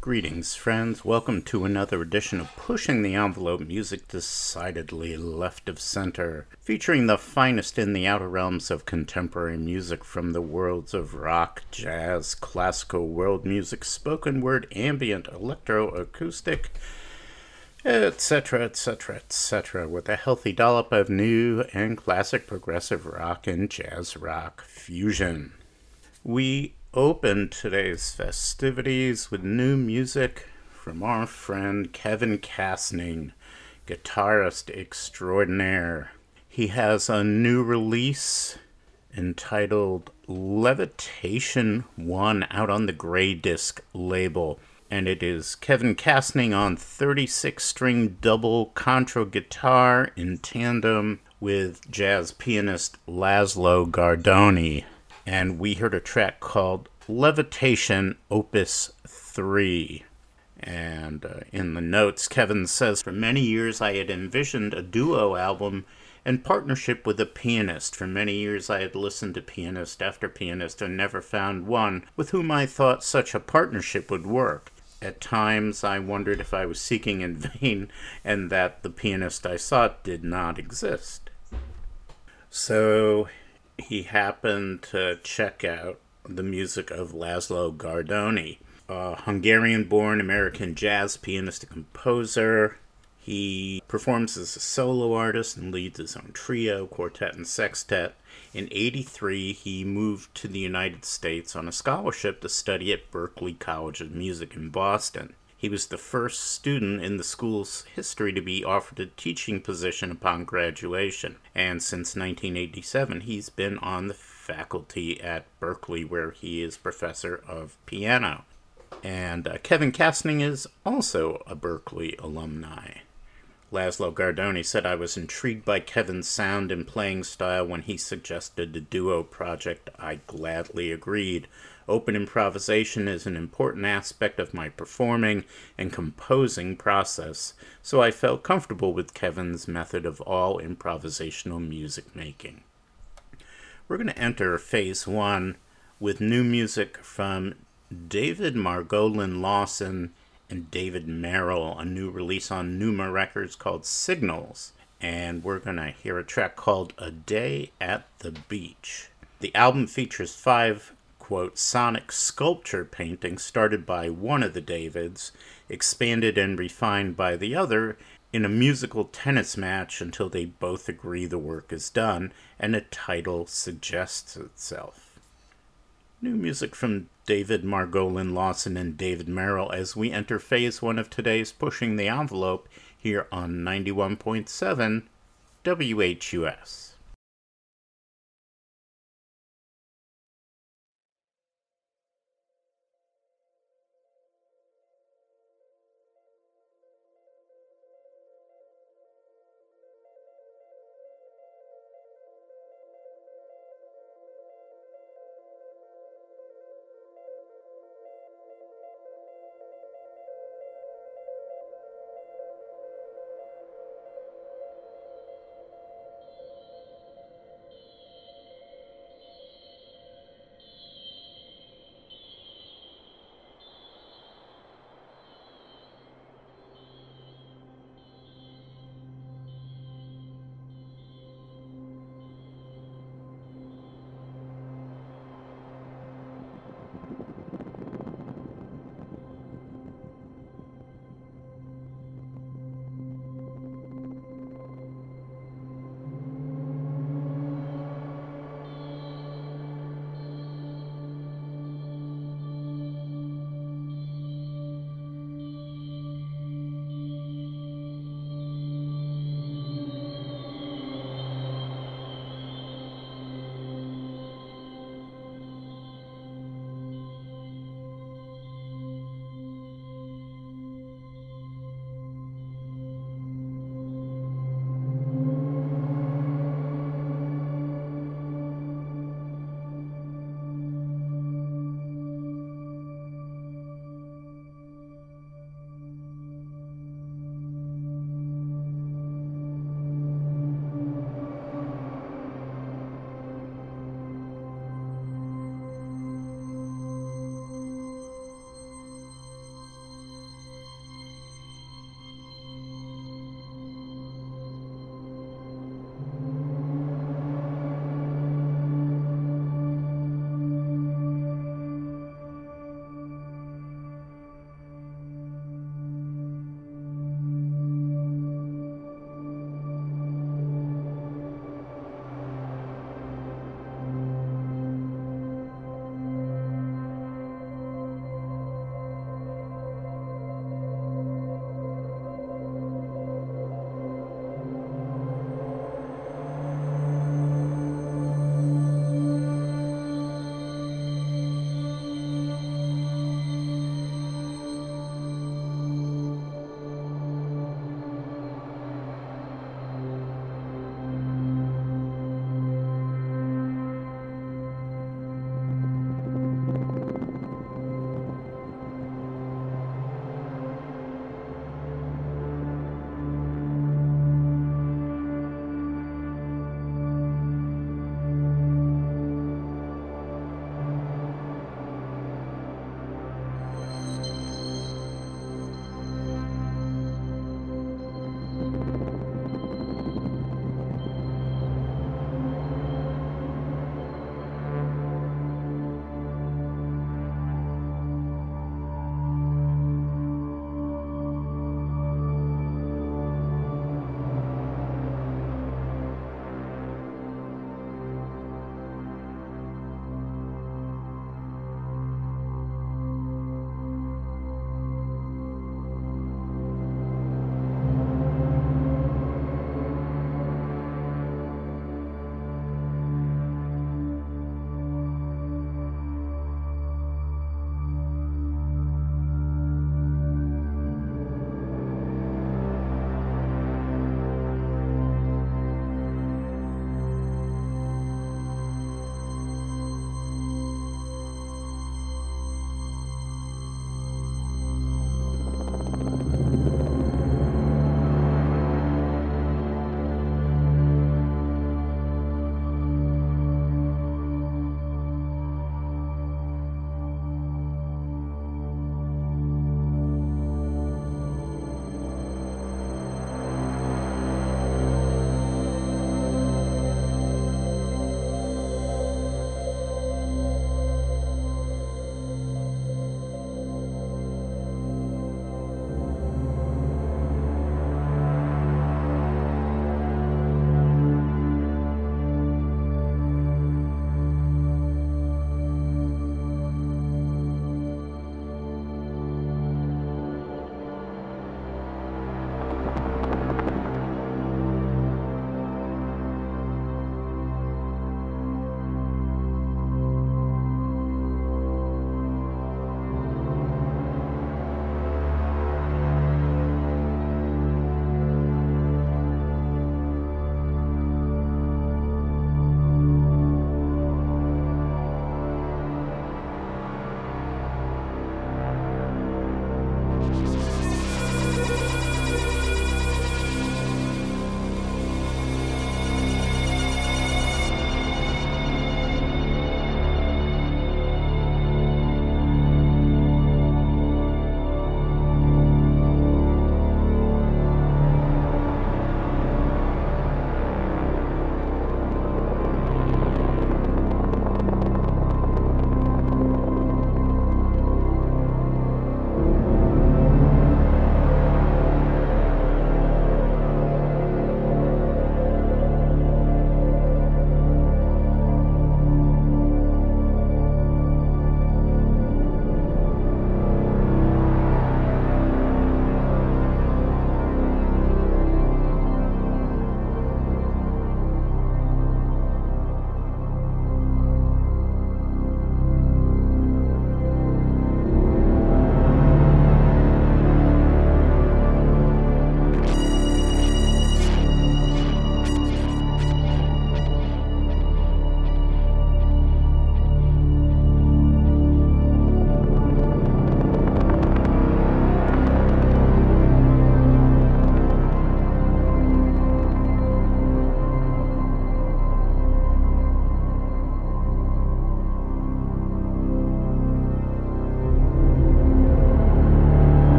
Greetings, friends. Welcome to another edition of Pushing the Envelope Music Decidedly Left of Center, featuring the finest in the outer realms of contemporary music from the worlds of rock, jazz, classical, world music, spoken word, ambient, electro, acoustic, etc., etc., etc., with a healthy dollop of new and classic progressive rock and jazz rock fusion. We open today's festivities with new music from our friend Kevin Kastning, guitarist extraordinaire. He has a new release entitled Levitation 1 out on the Greydisc label. And it is Kevin Kastning on 36 string double contra guitar in tandem with jazz pianist Laszlo Gardony and we heard a track called Levitation Opus 3. And uh, in the notes, Kevin says, For many years I had envisioned a duo album in partnership with a pianist. For many years I had listened to pianist after pianist and never found one with whom I thought such a partnership would work. At times I wondered if I was seeking in vain and that the pianist I sought did not exist. So he happened to check out the music of Laszlo Gardony, a Hungarian born American jazz pianist and composer. He performs as a solo artist and leads his own trio, quartet, and sextet. In 83, he moved to the United States on a scholarship to study at Berklee College of Music in Boston. He was the first student in the school's history to be offered a teaching position upon graduation, and since 1987 he's been on the faculty at Berklee, where he is professor of piano. And uh, Kevin Kastning is also a Berklee alumni. Laszlo Gardony said I was intrigued by Kevin's sound and playing style when he suggested the duo project. I gladly agreed. Open improvisation is an important aspect of my performing and composing process, so I felt comfortable with Kevin's method of all improvisational music making. We're going to enter phase one with new music from David Margolin Lawson and David Merrill, a new release on Neuma Records called Signals. And we're going to hear a track called A Day at the Beach. The album features five, quote, sonic sculpture painting started by one of the Davids, expanded and refined by the other, in a musical tennis match until they both agree the work is done and a title suggests itself. New music from David Margolin Lawson and David Merrill as we enter phase one of today's Pushing the Envelope here on 91.7 WHUS.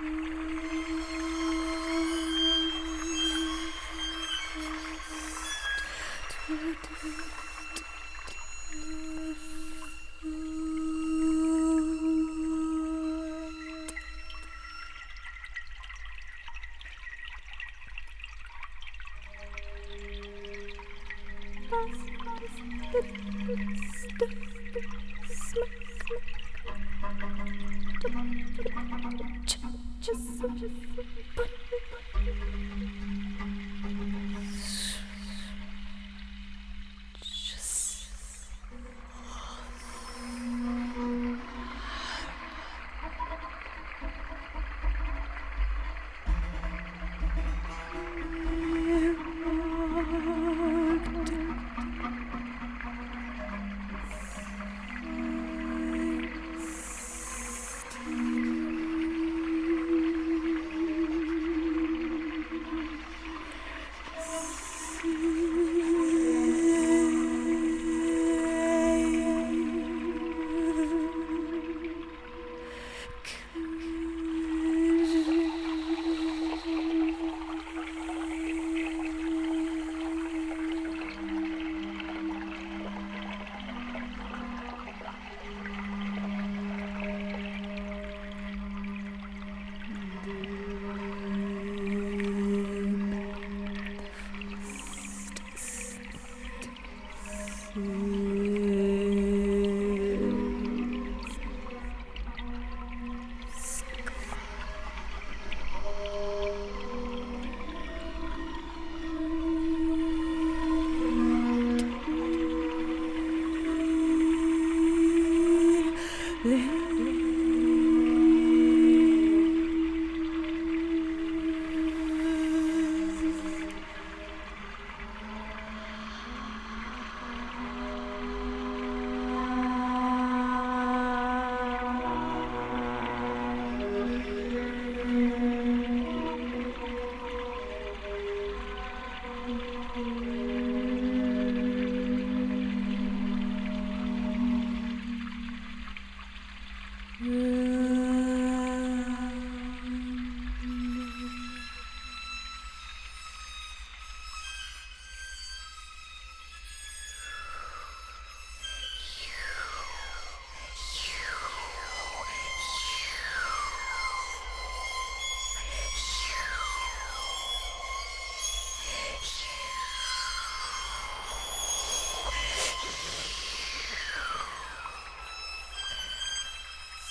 Mm-hmm.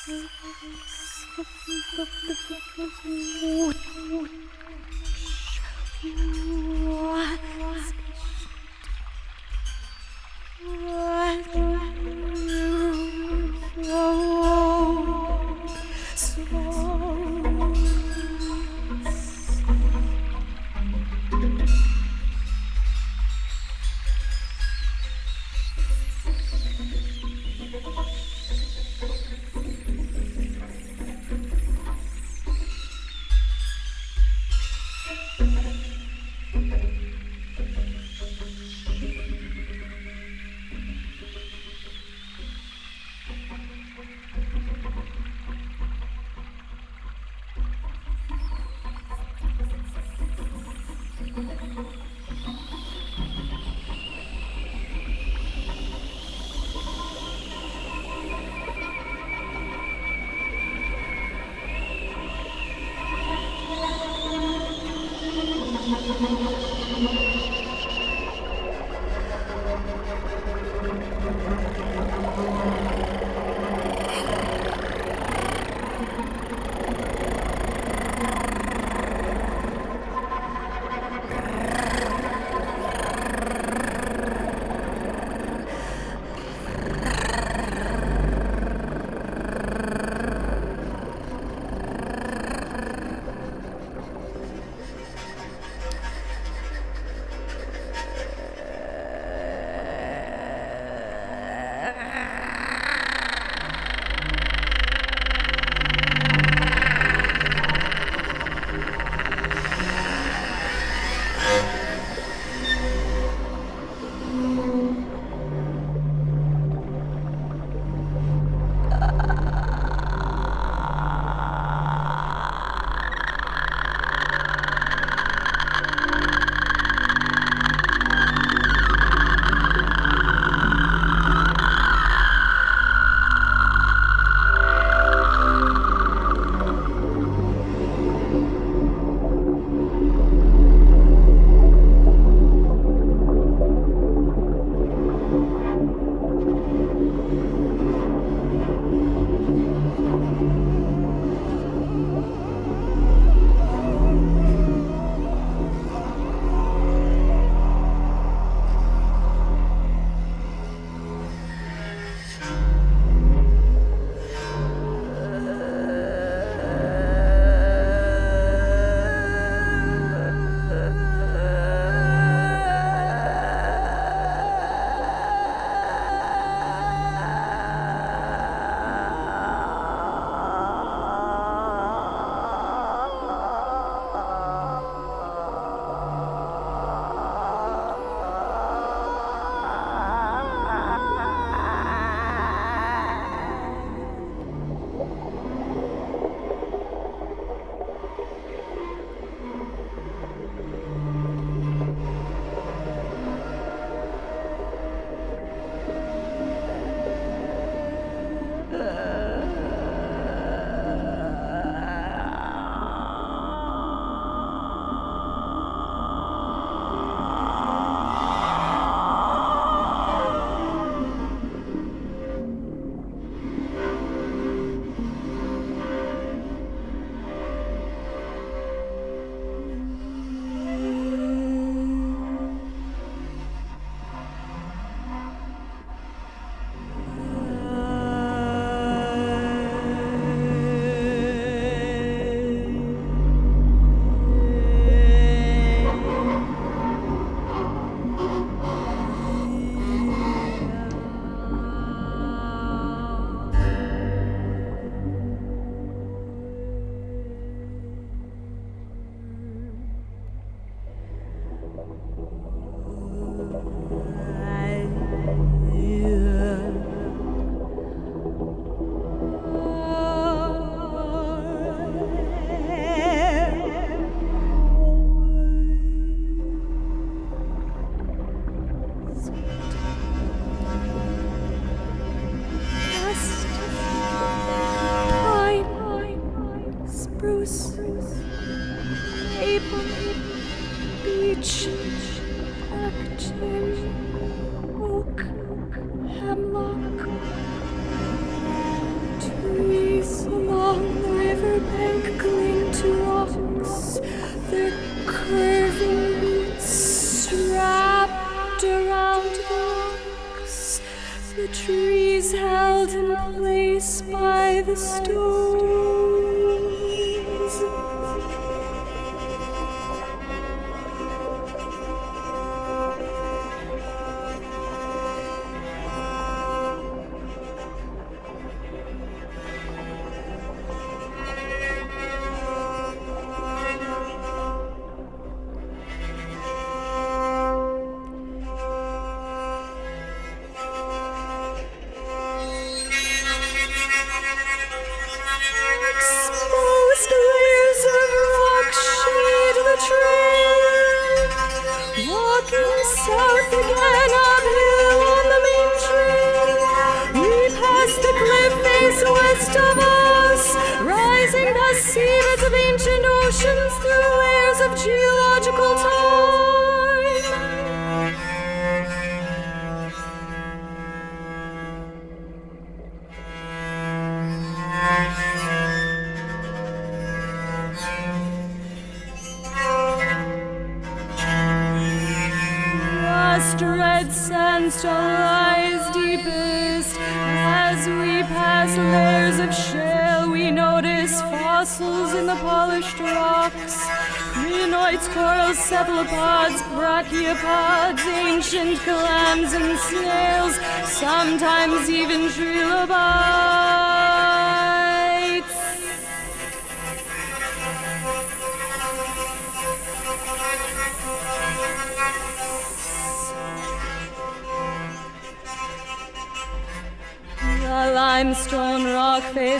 お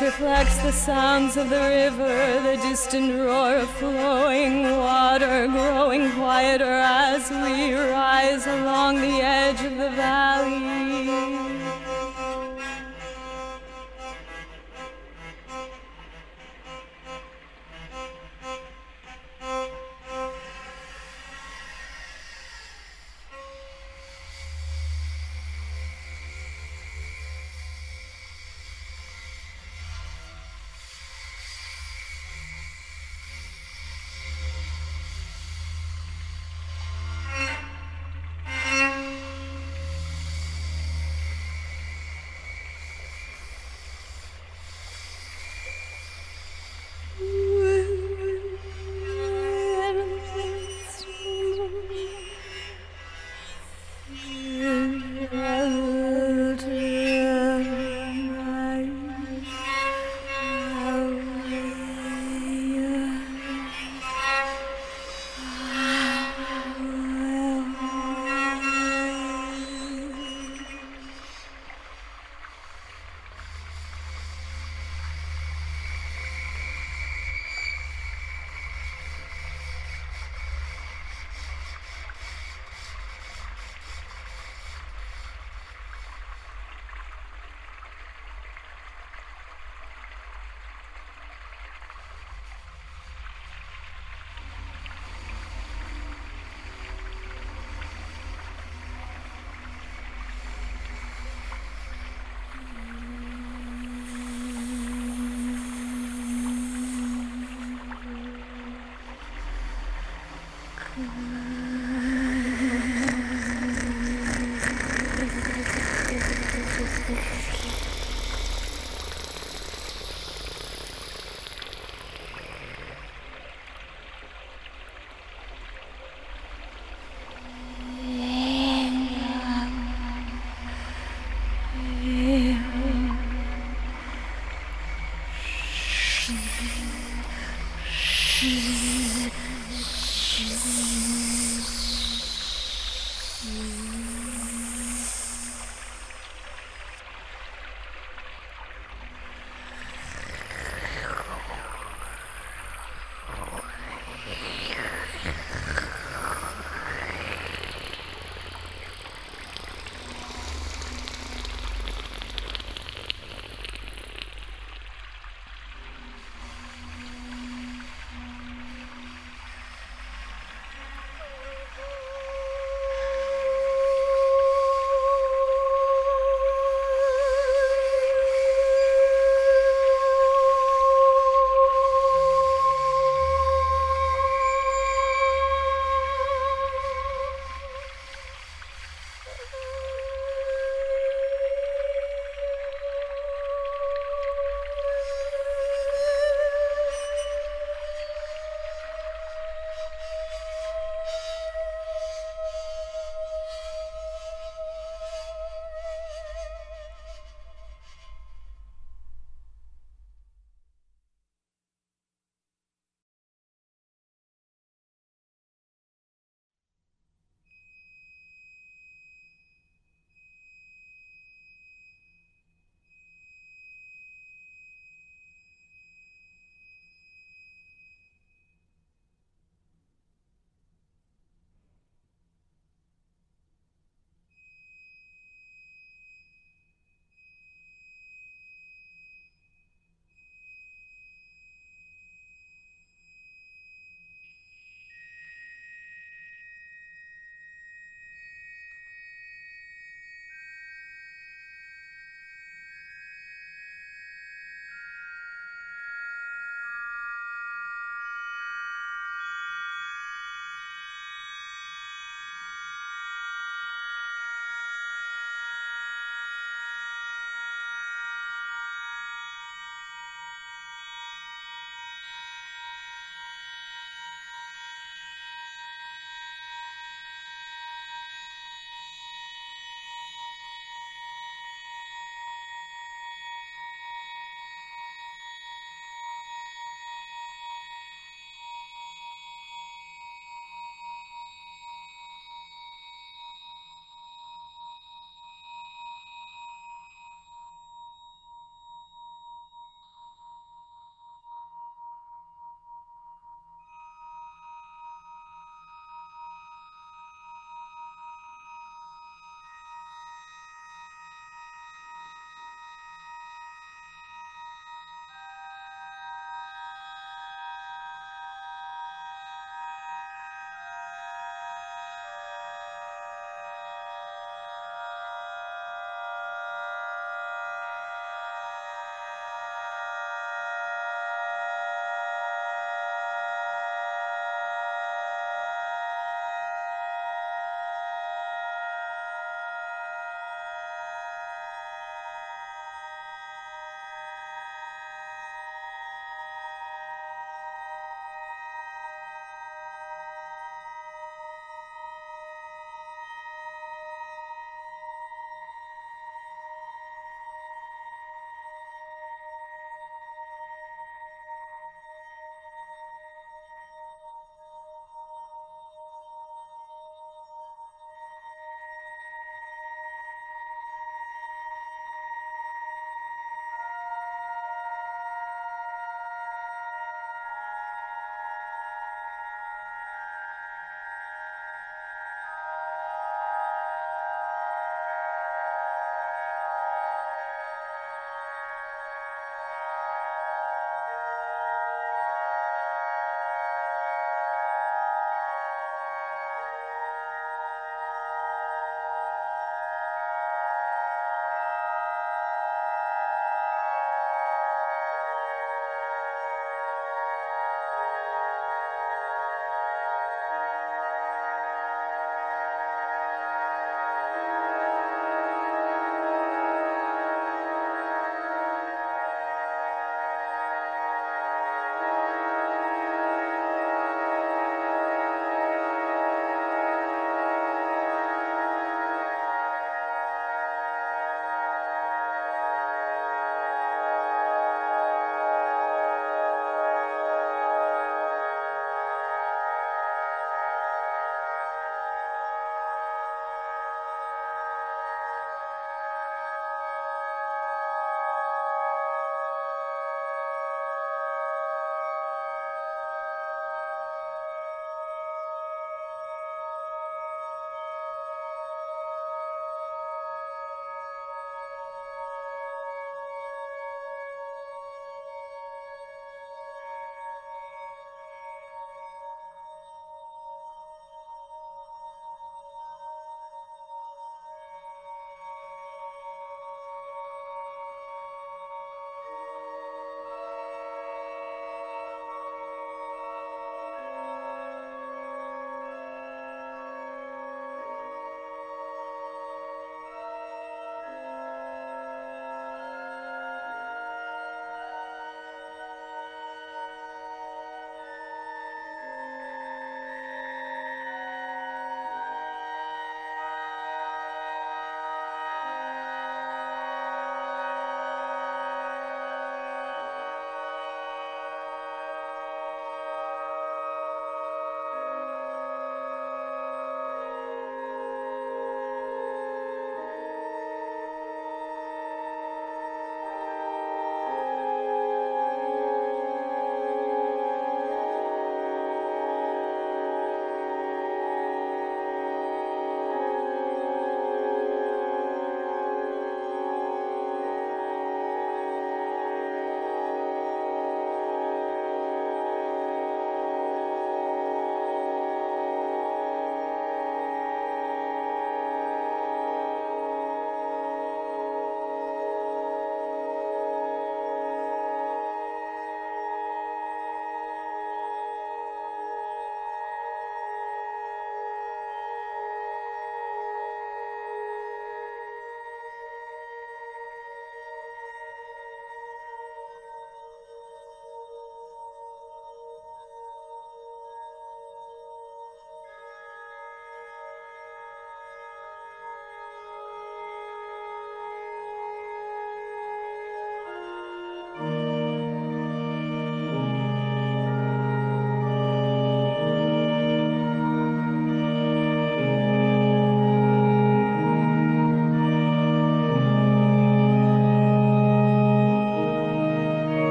reflects the sounds of the river, the distant roar of flowing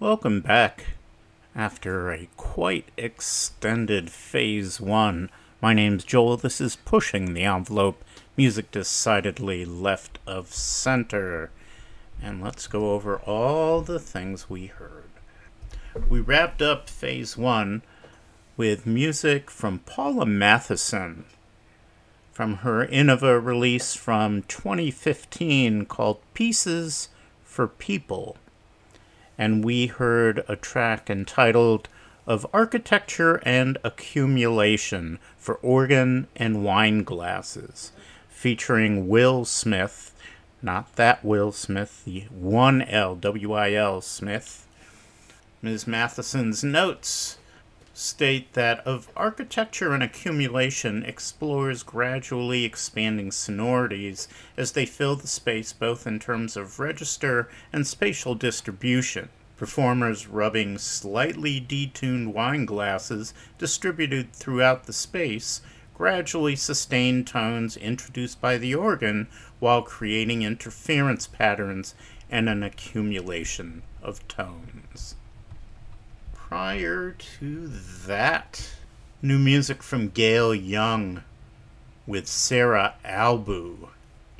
Welcome back. After a quite extended phase one, my name's Joel. This is Pushing the Envelope, music decidedly left of center. And let's go over all the things we heard. We wrapped up phase one with music from Paula Matthusen from her Innova release from 2015 called Pieces for People and we heard a track entitled Of Architecture and Accumulation for Organ and Wine Glasses, featuring Will Smith, not that Will Smith, the 1L, W I L Smith. Ms. Matthusen's notes state that of architecture and accumulation explores gradually expanding sonorities as they fill the space both in terms of register and spatial distribution. Performers rubbing slightly detuned wine glasses distributed throughout the space gradually sustain tones introduced by the organ while creating interference patterns and an accumulation of tones prior to that, new music from Gayle Young with Sarah Albu.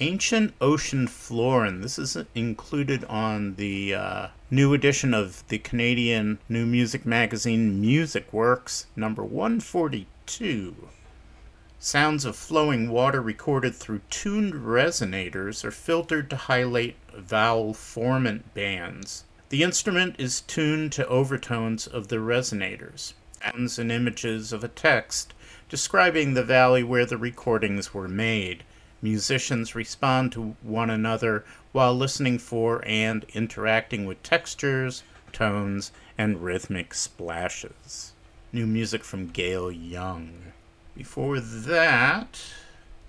Ancient Ocean Floor, and this is included on the uh, new edition of the Canadian new music magazine Musicworks, number 142. Sounds of flowing water recorded through tuned resonators are filtered to highlight vowel formant bands. The instrument is tuned to overtones of the resonators, sounds and images of a text describing the valley where the recordings were made. Musicians respond to one another while listening for and interacting with textures, tones, and rhythmic splashes. New music from Gayle Young. Before that,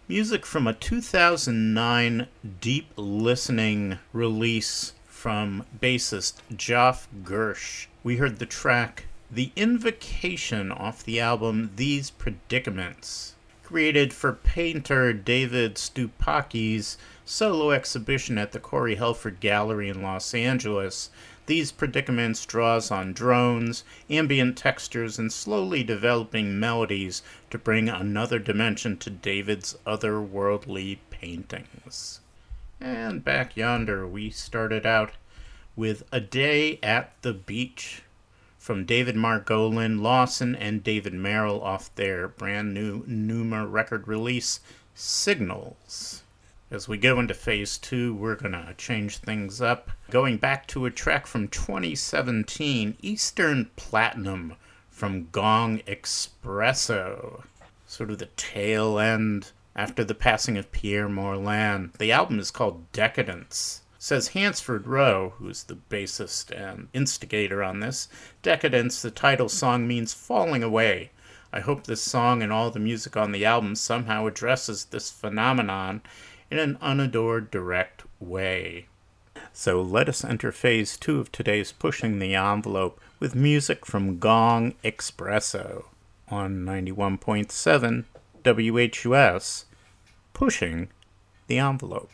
music from a 2009 deep listening release from bassist Geoff Gersh. We heard the track The Invocation off the album These Predicaments, created for painter David Stoupakis' solo exhibition at the Corey Helford Gallery in Los Angeles. These predicaments draws on drones, ambient textures, and slowly developing melodies to bring another dimension to David's otherworldly paintings. And back yonder, we started out with A Day at the Beach from David Margolin, Lawson, and David Merrill off their brand new Neuma record release, Signals. As we go into phase two, we're going to change things up. Going back to a track from 2017, Eastern Platinum from Gong Expresso. Sort of the tail end after the passing of Pierre Moerlen. The album is called Decadence. Says Hansford Rowe, who's the bassist and instigator on this, Decadence, the title song, means falling away. I hope this song and all the music on the album somehow addresses this phenomenon in an unadored, direct way. So let us enter phase two of today's Pushing the Envelope with music from Gong Expresso on 91.7 WHUS, Pushing the Envelope.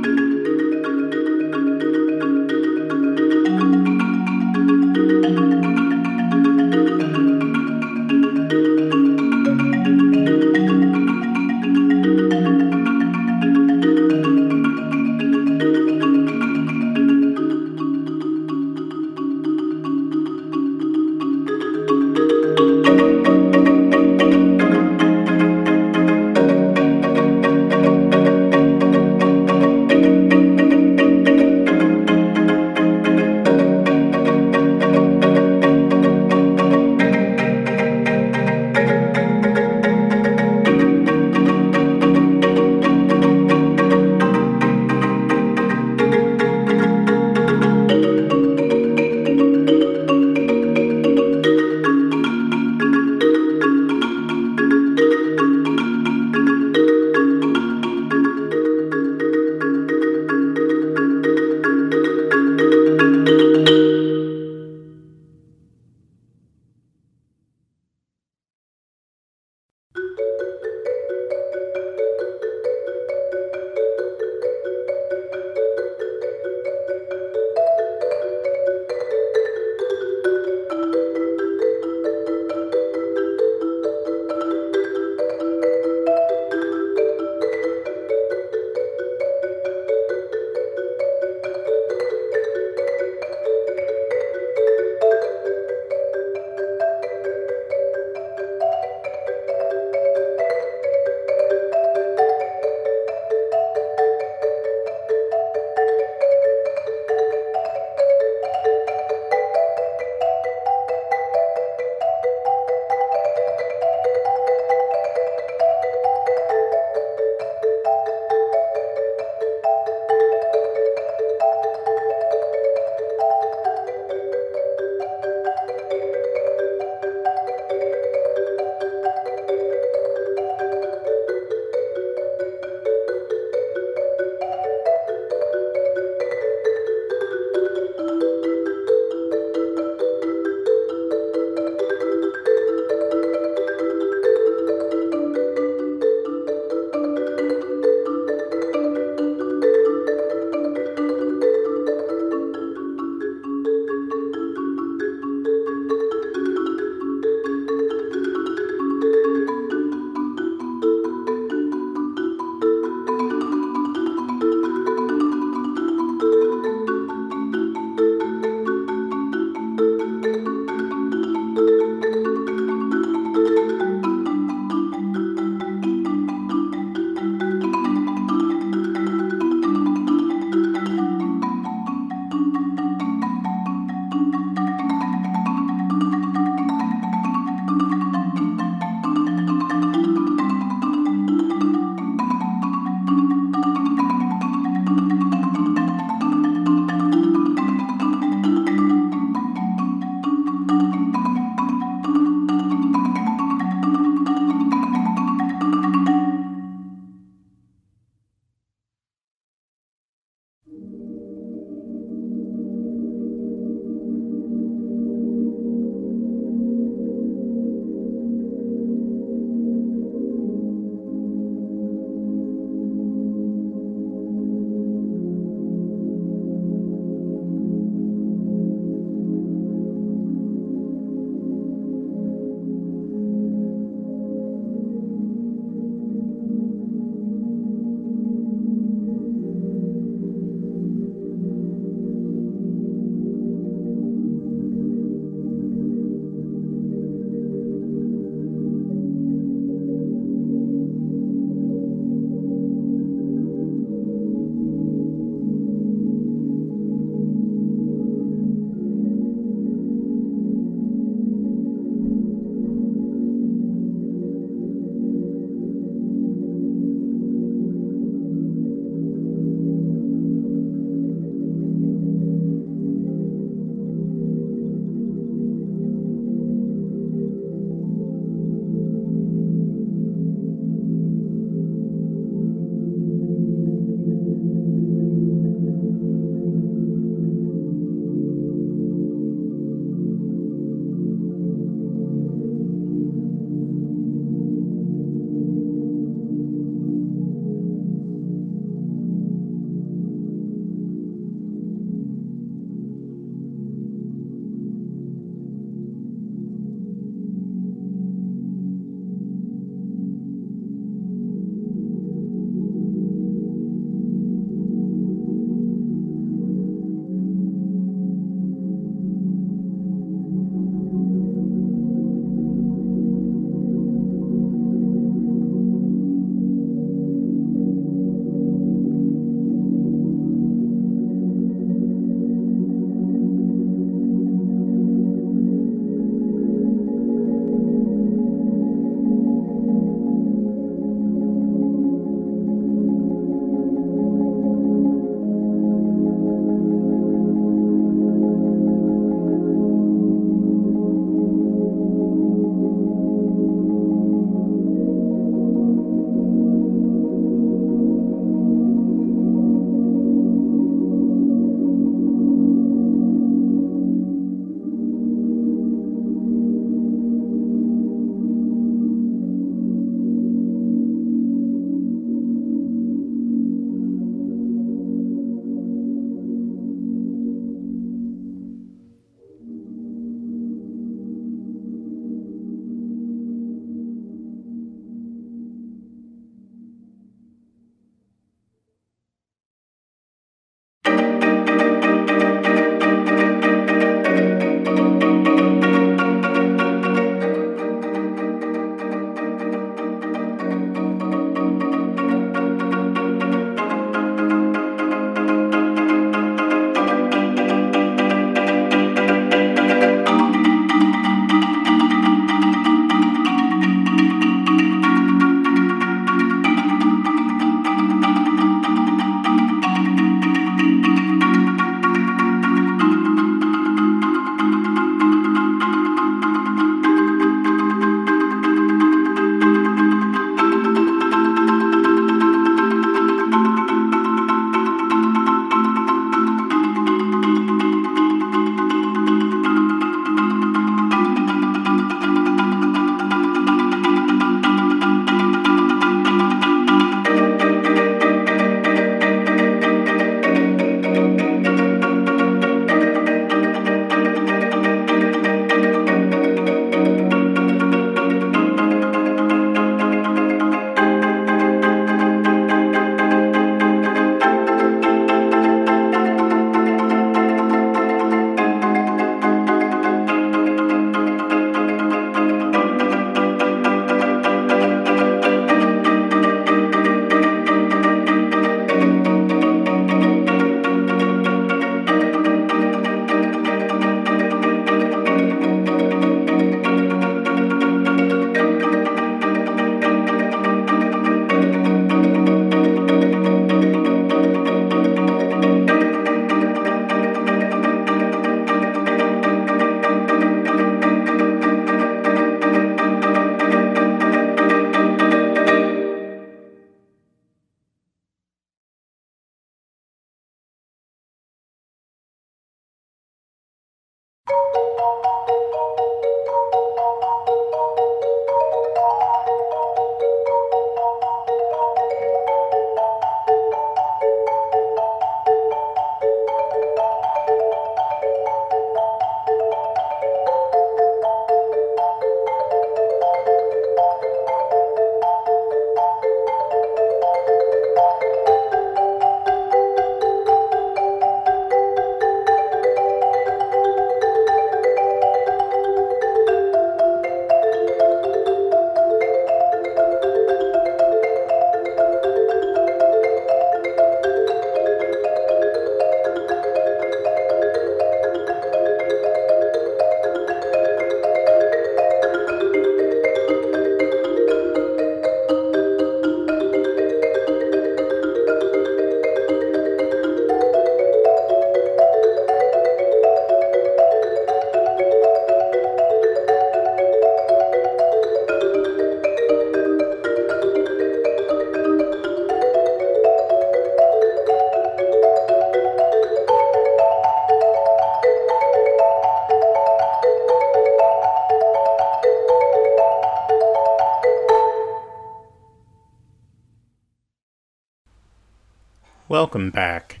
Welcome back.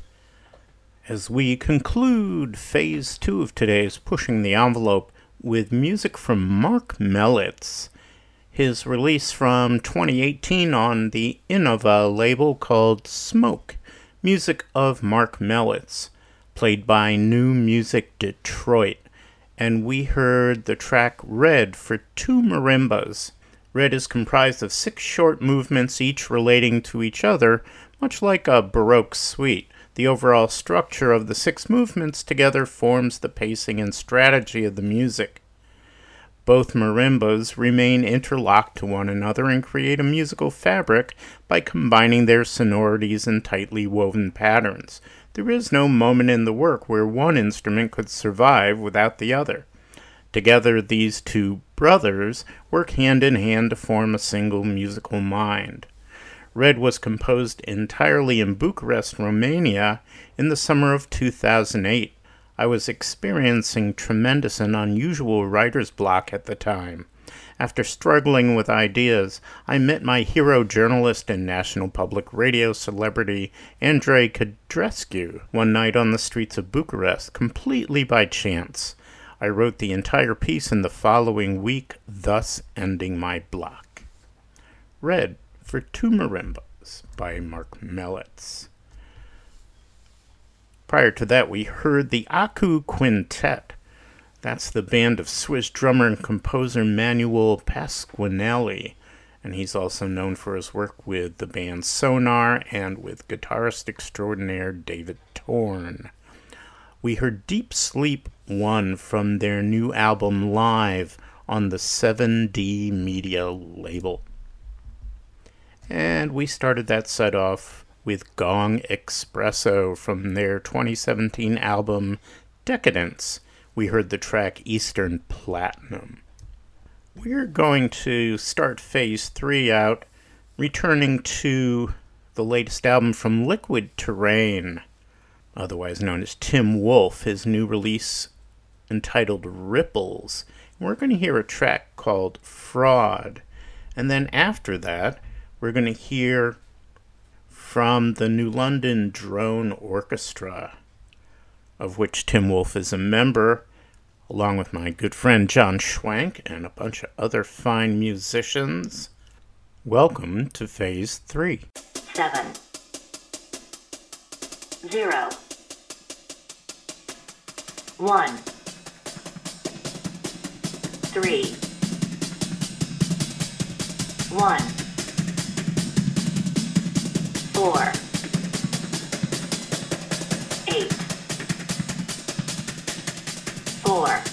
As we conclude phase two of today's Pushing the Envelope with music from Marc Mellits, his release from 2018 on the Innova label called Smoke, music of Marc Mellits, played by New Music Detroit. And we heard the track Red for two marimbas. Red is comprised of six short movements, each relating to each other much like a Baroque suite, the overall structure of the six movements together forms the pacing and strategy of the music. Both marimbas remain interlocked to one another and create a musical fabric by combining their sonorities in tightly woven patterns. There is no moment in the work where one instrument could survive without the other. Together, these two brothers work hand in hand to form a single musical mind. Red was composed entirely in Bucharest, Romania, in the summer of 2008. I was experiencing tremendous and unusual writer's block at the time. After struggling with ideas, I met my hero journalist and national public radio celebrity Andrei Codrescu one night on the streets of Bucharest, completely by chance. I wrote the entire piece in the following week, thus ending my block. Red for Two Marimbas by Marc Mellits. Prior to that, we heard the Akku Quintet. That's the band of Swiss drummer and composer Manuel Pasquinelli, and he's also known for his work with the band Sonar and with guitarist extraordinaire David Torn. We heard Deep Sleep 1 from their new album Live on the 7D Media label. And we started that set off with Gong Expresso from their 2017 album Decadence. We heard the track Eastern Platinum. We're going to start phase three out, returning to the latest album from Liquid Terrain, otherwise known as Tim Wolf, his new release entitled Ripples. We're going to hear a track called Fraud. And then after that, we're going to hear from the New London Drone Orchestra, of which Tim Wolf is a member, along with my good friend John Schwank and a bunch of other fine musicians. Welcome to Phase 3. Seven. Zero. One. Three. One four, eight, four,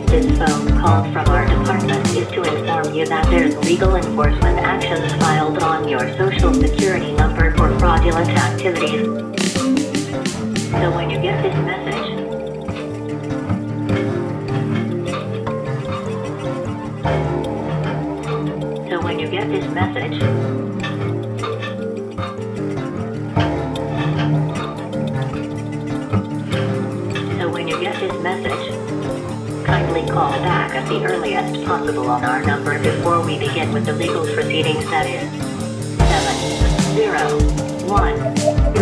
this phone call from our department is to inform you that there's legal enforcement actions filed on your social security number for fraudulent activities. So when you get this message, so when you get this message, call back at the earliest possible on our number before we begin with the legal proceedings that is 7 0 1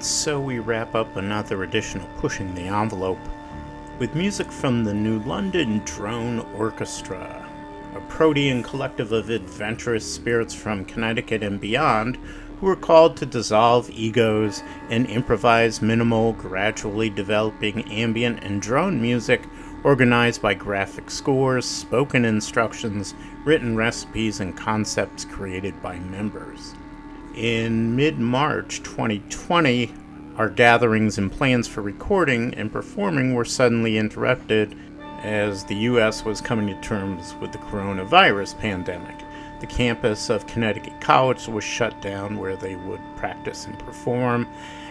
And so we wrap up another edition of Pushing the Envelope with music from the New London Drone Orchestra, a protean collective of adventurous spirits from Connecticut and beyond who were called to dissolve egos and improvise minimal, gradually developing ambient and drone music organized by graphic scores, spoken instructions, written recipes, and concepts created by members. In mid March 2020, our gatherings and plans for recording and performing were suddenly interrupted as the U.S. was coming to terms with the coronavirus pandemic. The campus of Connecticut College was shut down where they would practice and perform,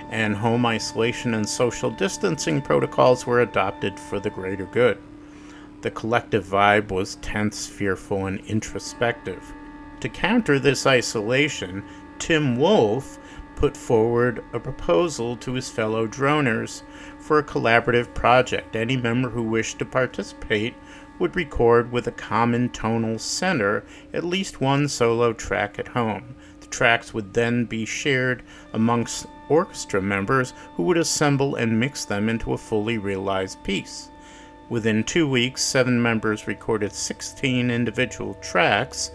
and home isolation and social distancing protocols were adopted for the greater good. The collective vibe was tense, fearful, and introspective. To counter this isolation, Tim Wolf put forward a proposal to his fellow droners for a collaborative project. Any member who wished to participate would record with a common tonal center at least one solo track at home. The tracks would then be shared amongst orchestra members who would assemble and mix them into a fully realized piece. Within two weeks, seven members recorded 16 individual tracks,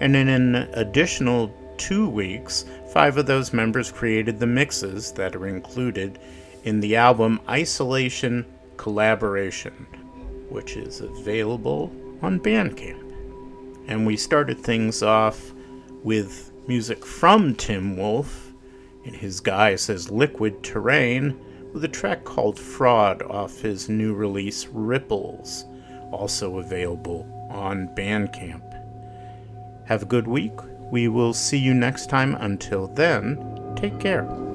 and in an additional two weeks, five of those members created the mixes that are included in the album Isolation Collaboration, which is available on Bandcamp. And we started things off with music from Tim Wolf in his guise as Liquid Terrain with a track called Fraud off his new release Ripples, also available on Bandcamp. Have a good week. We will see you next time. Until then, take care.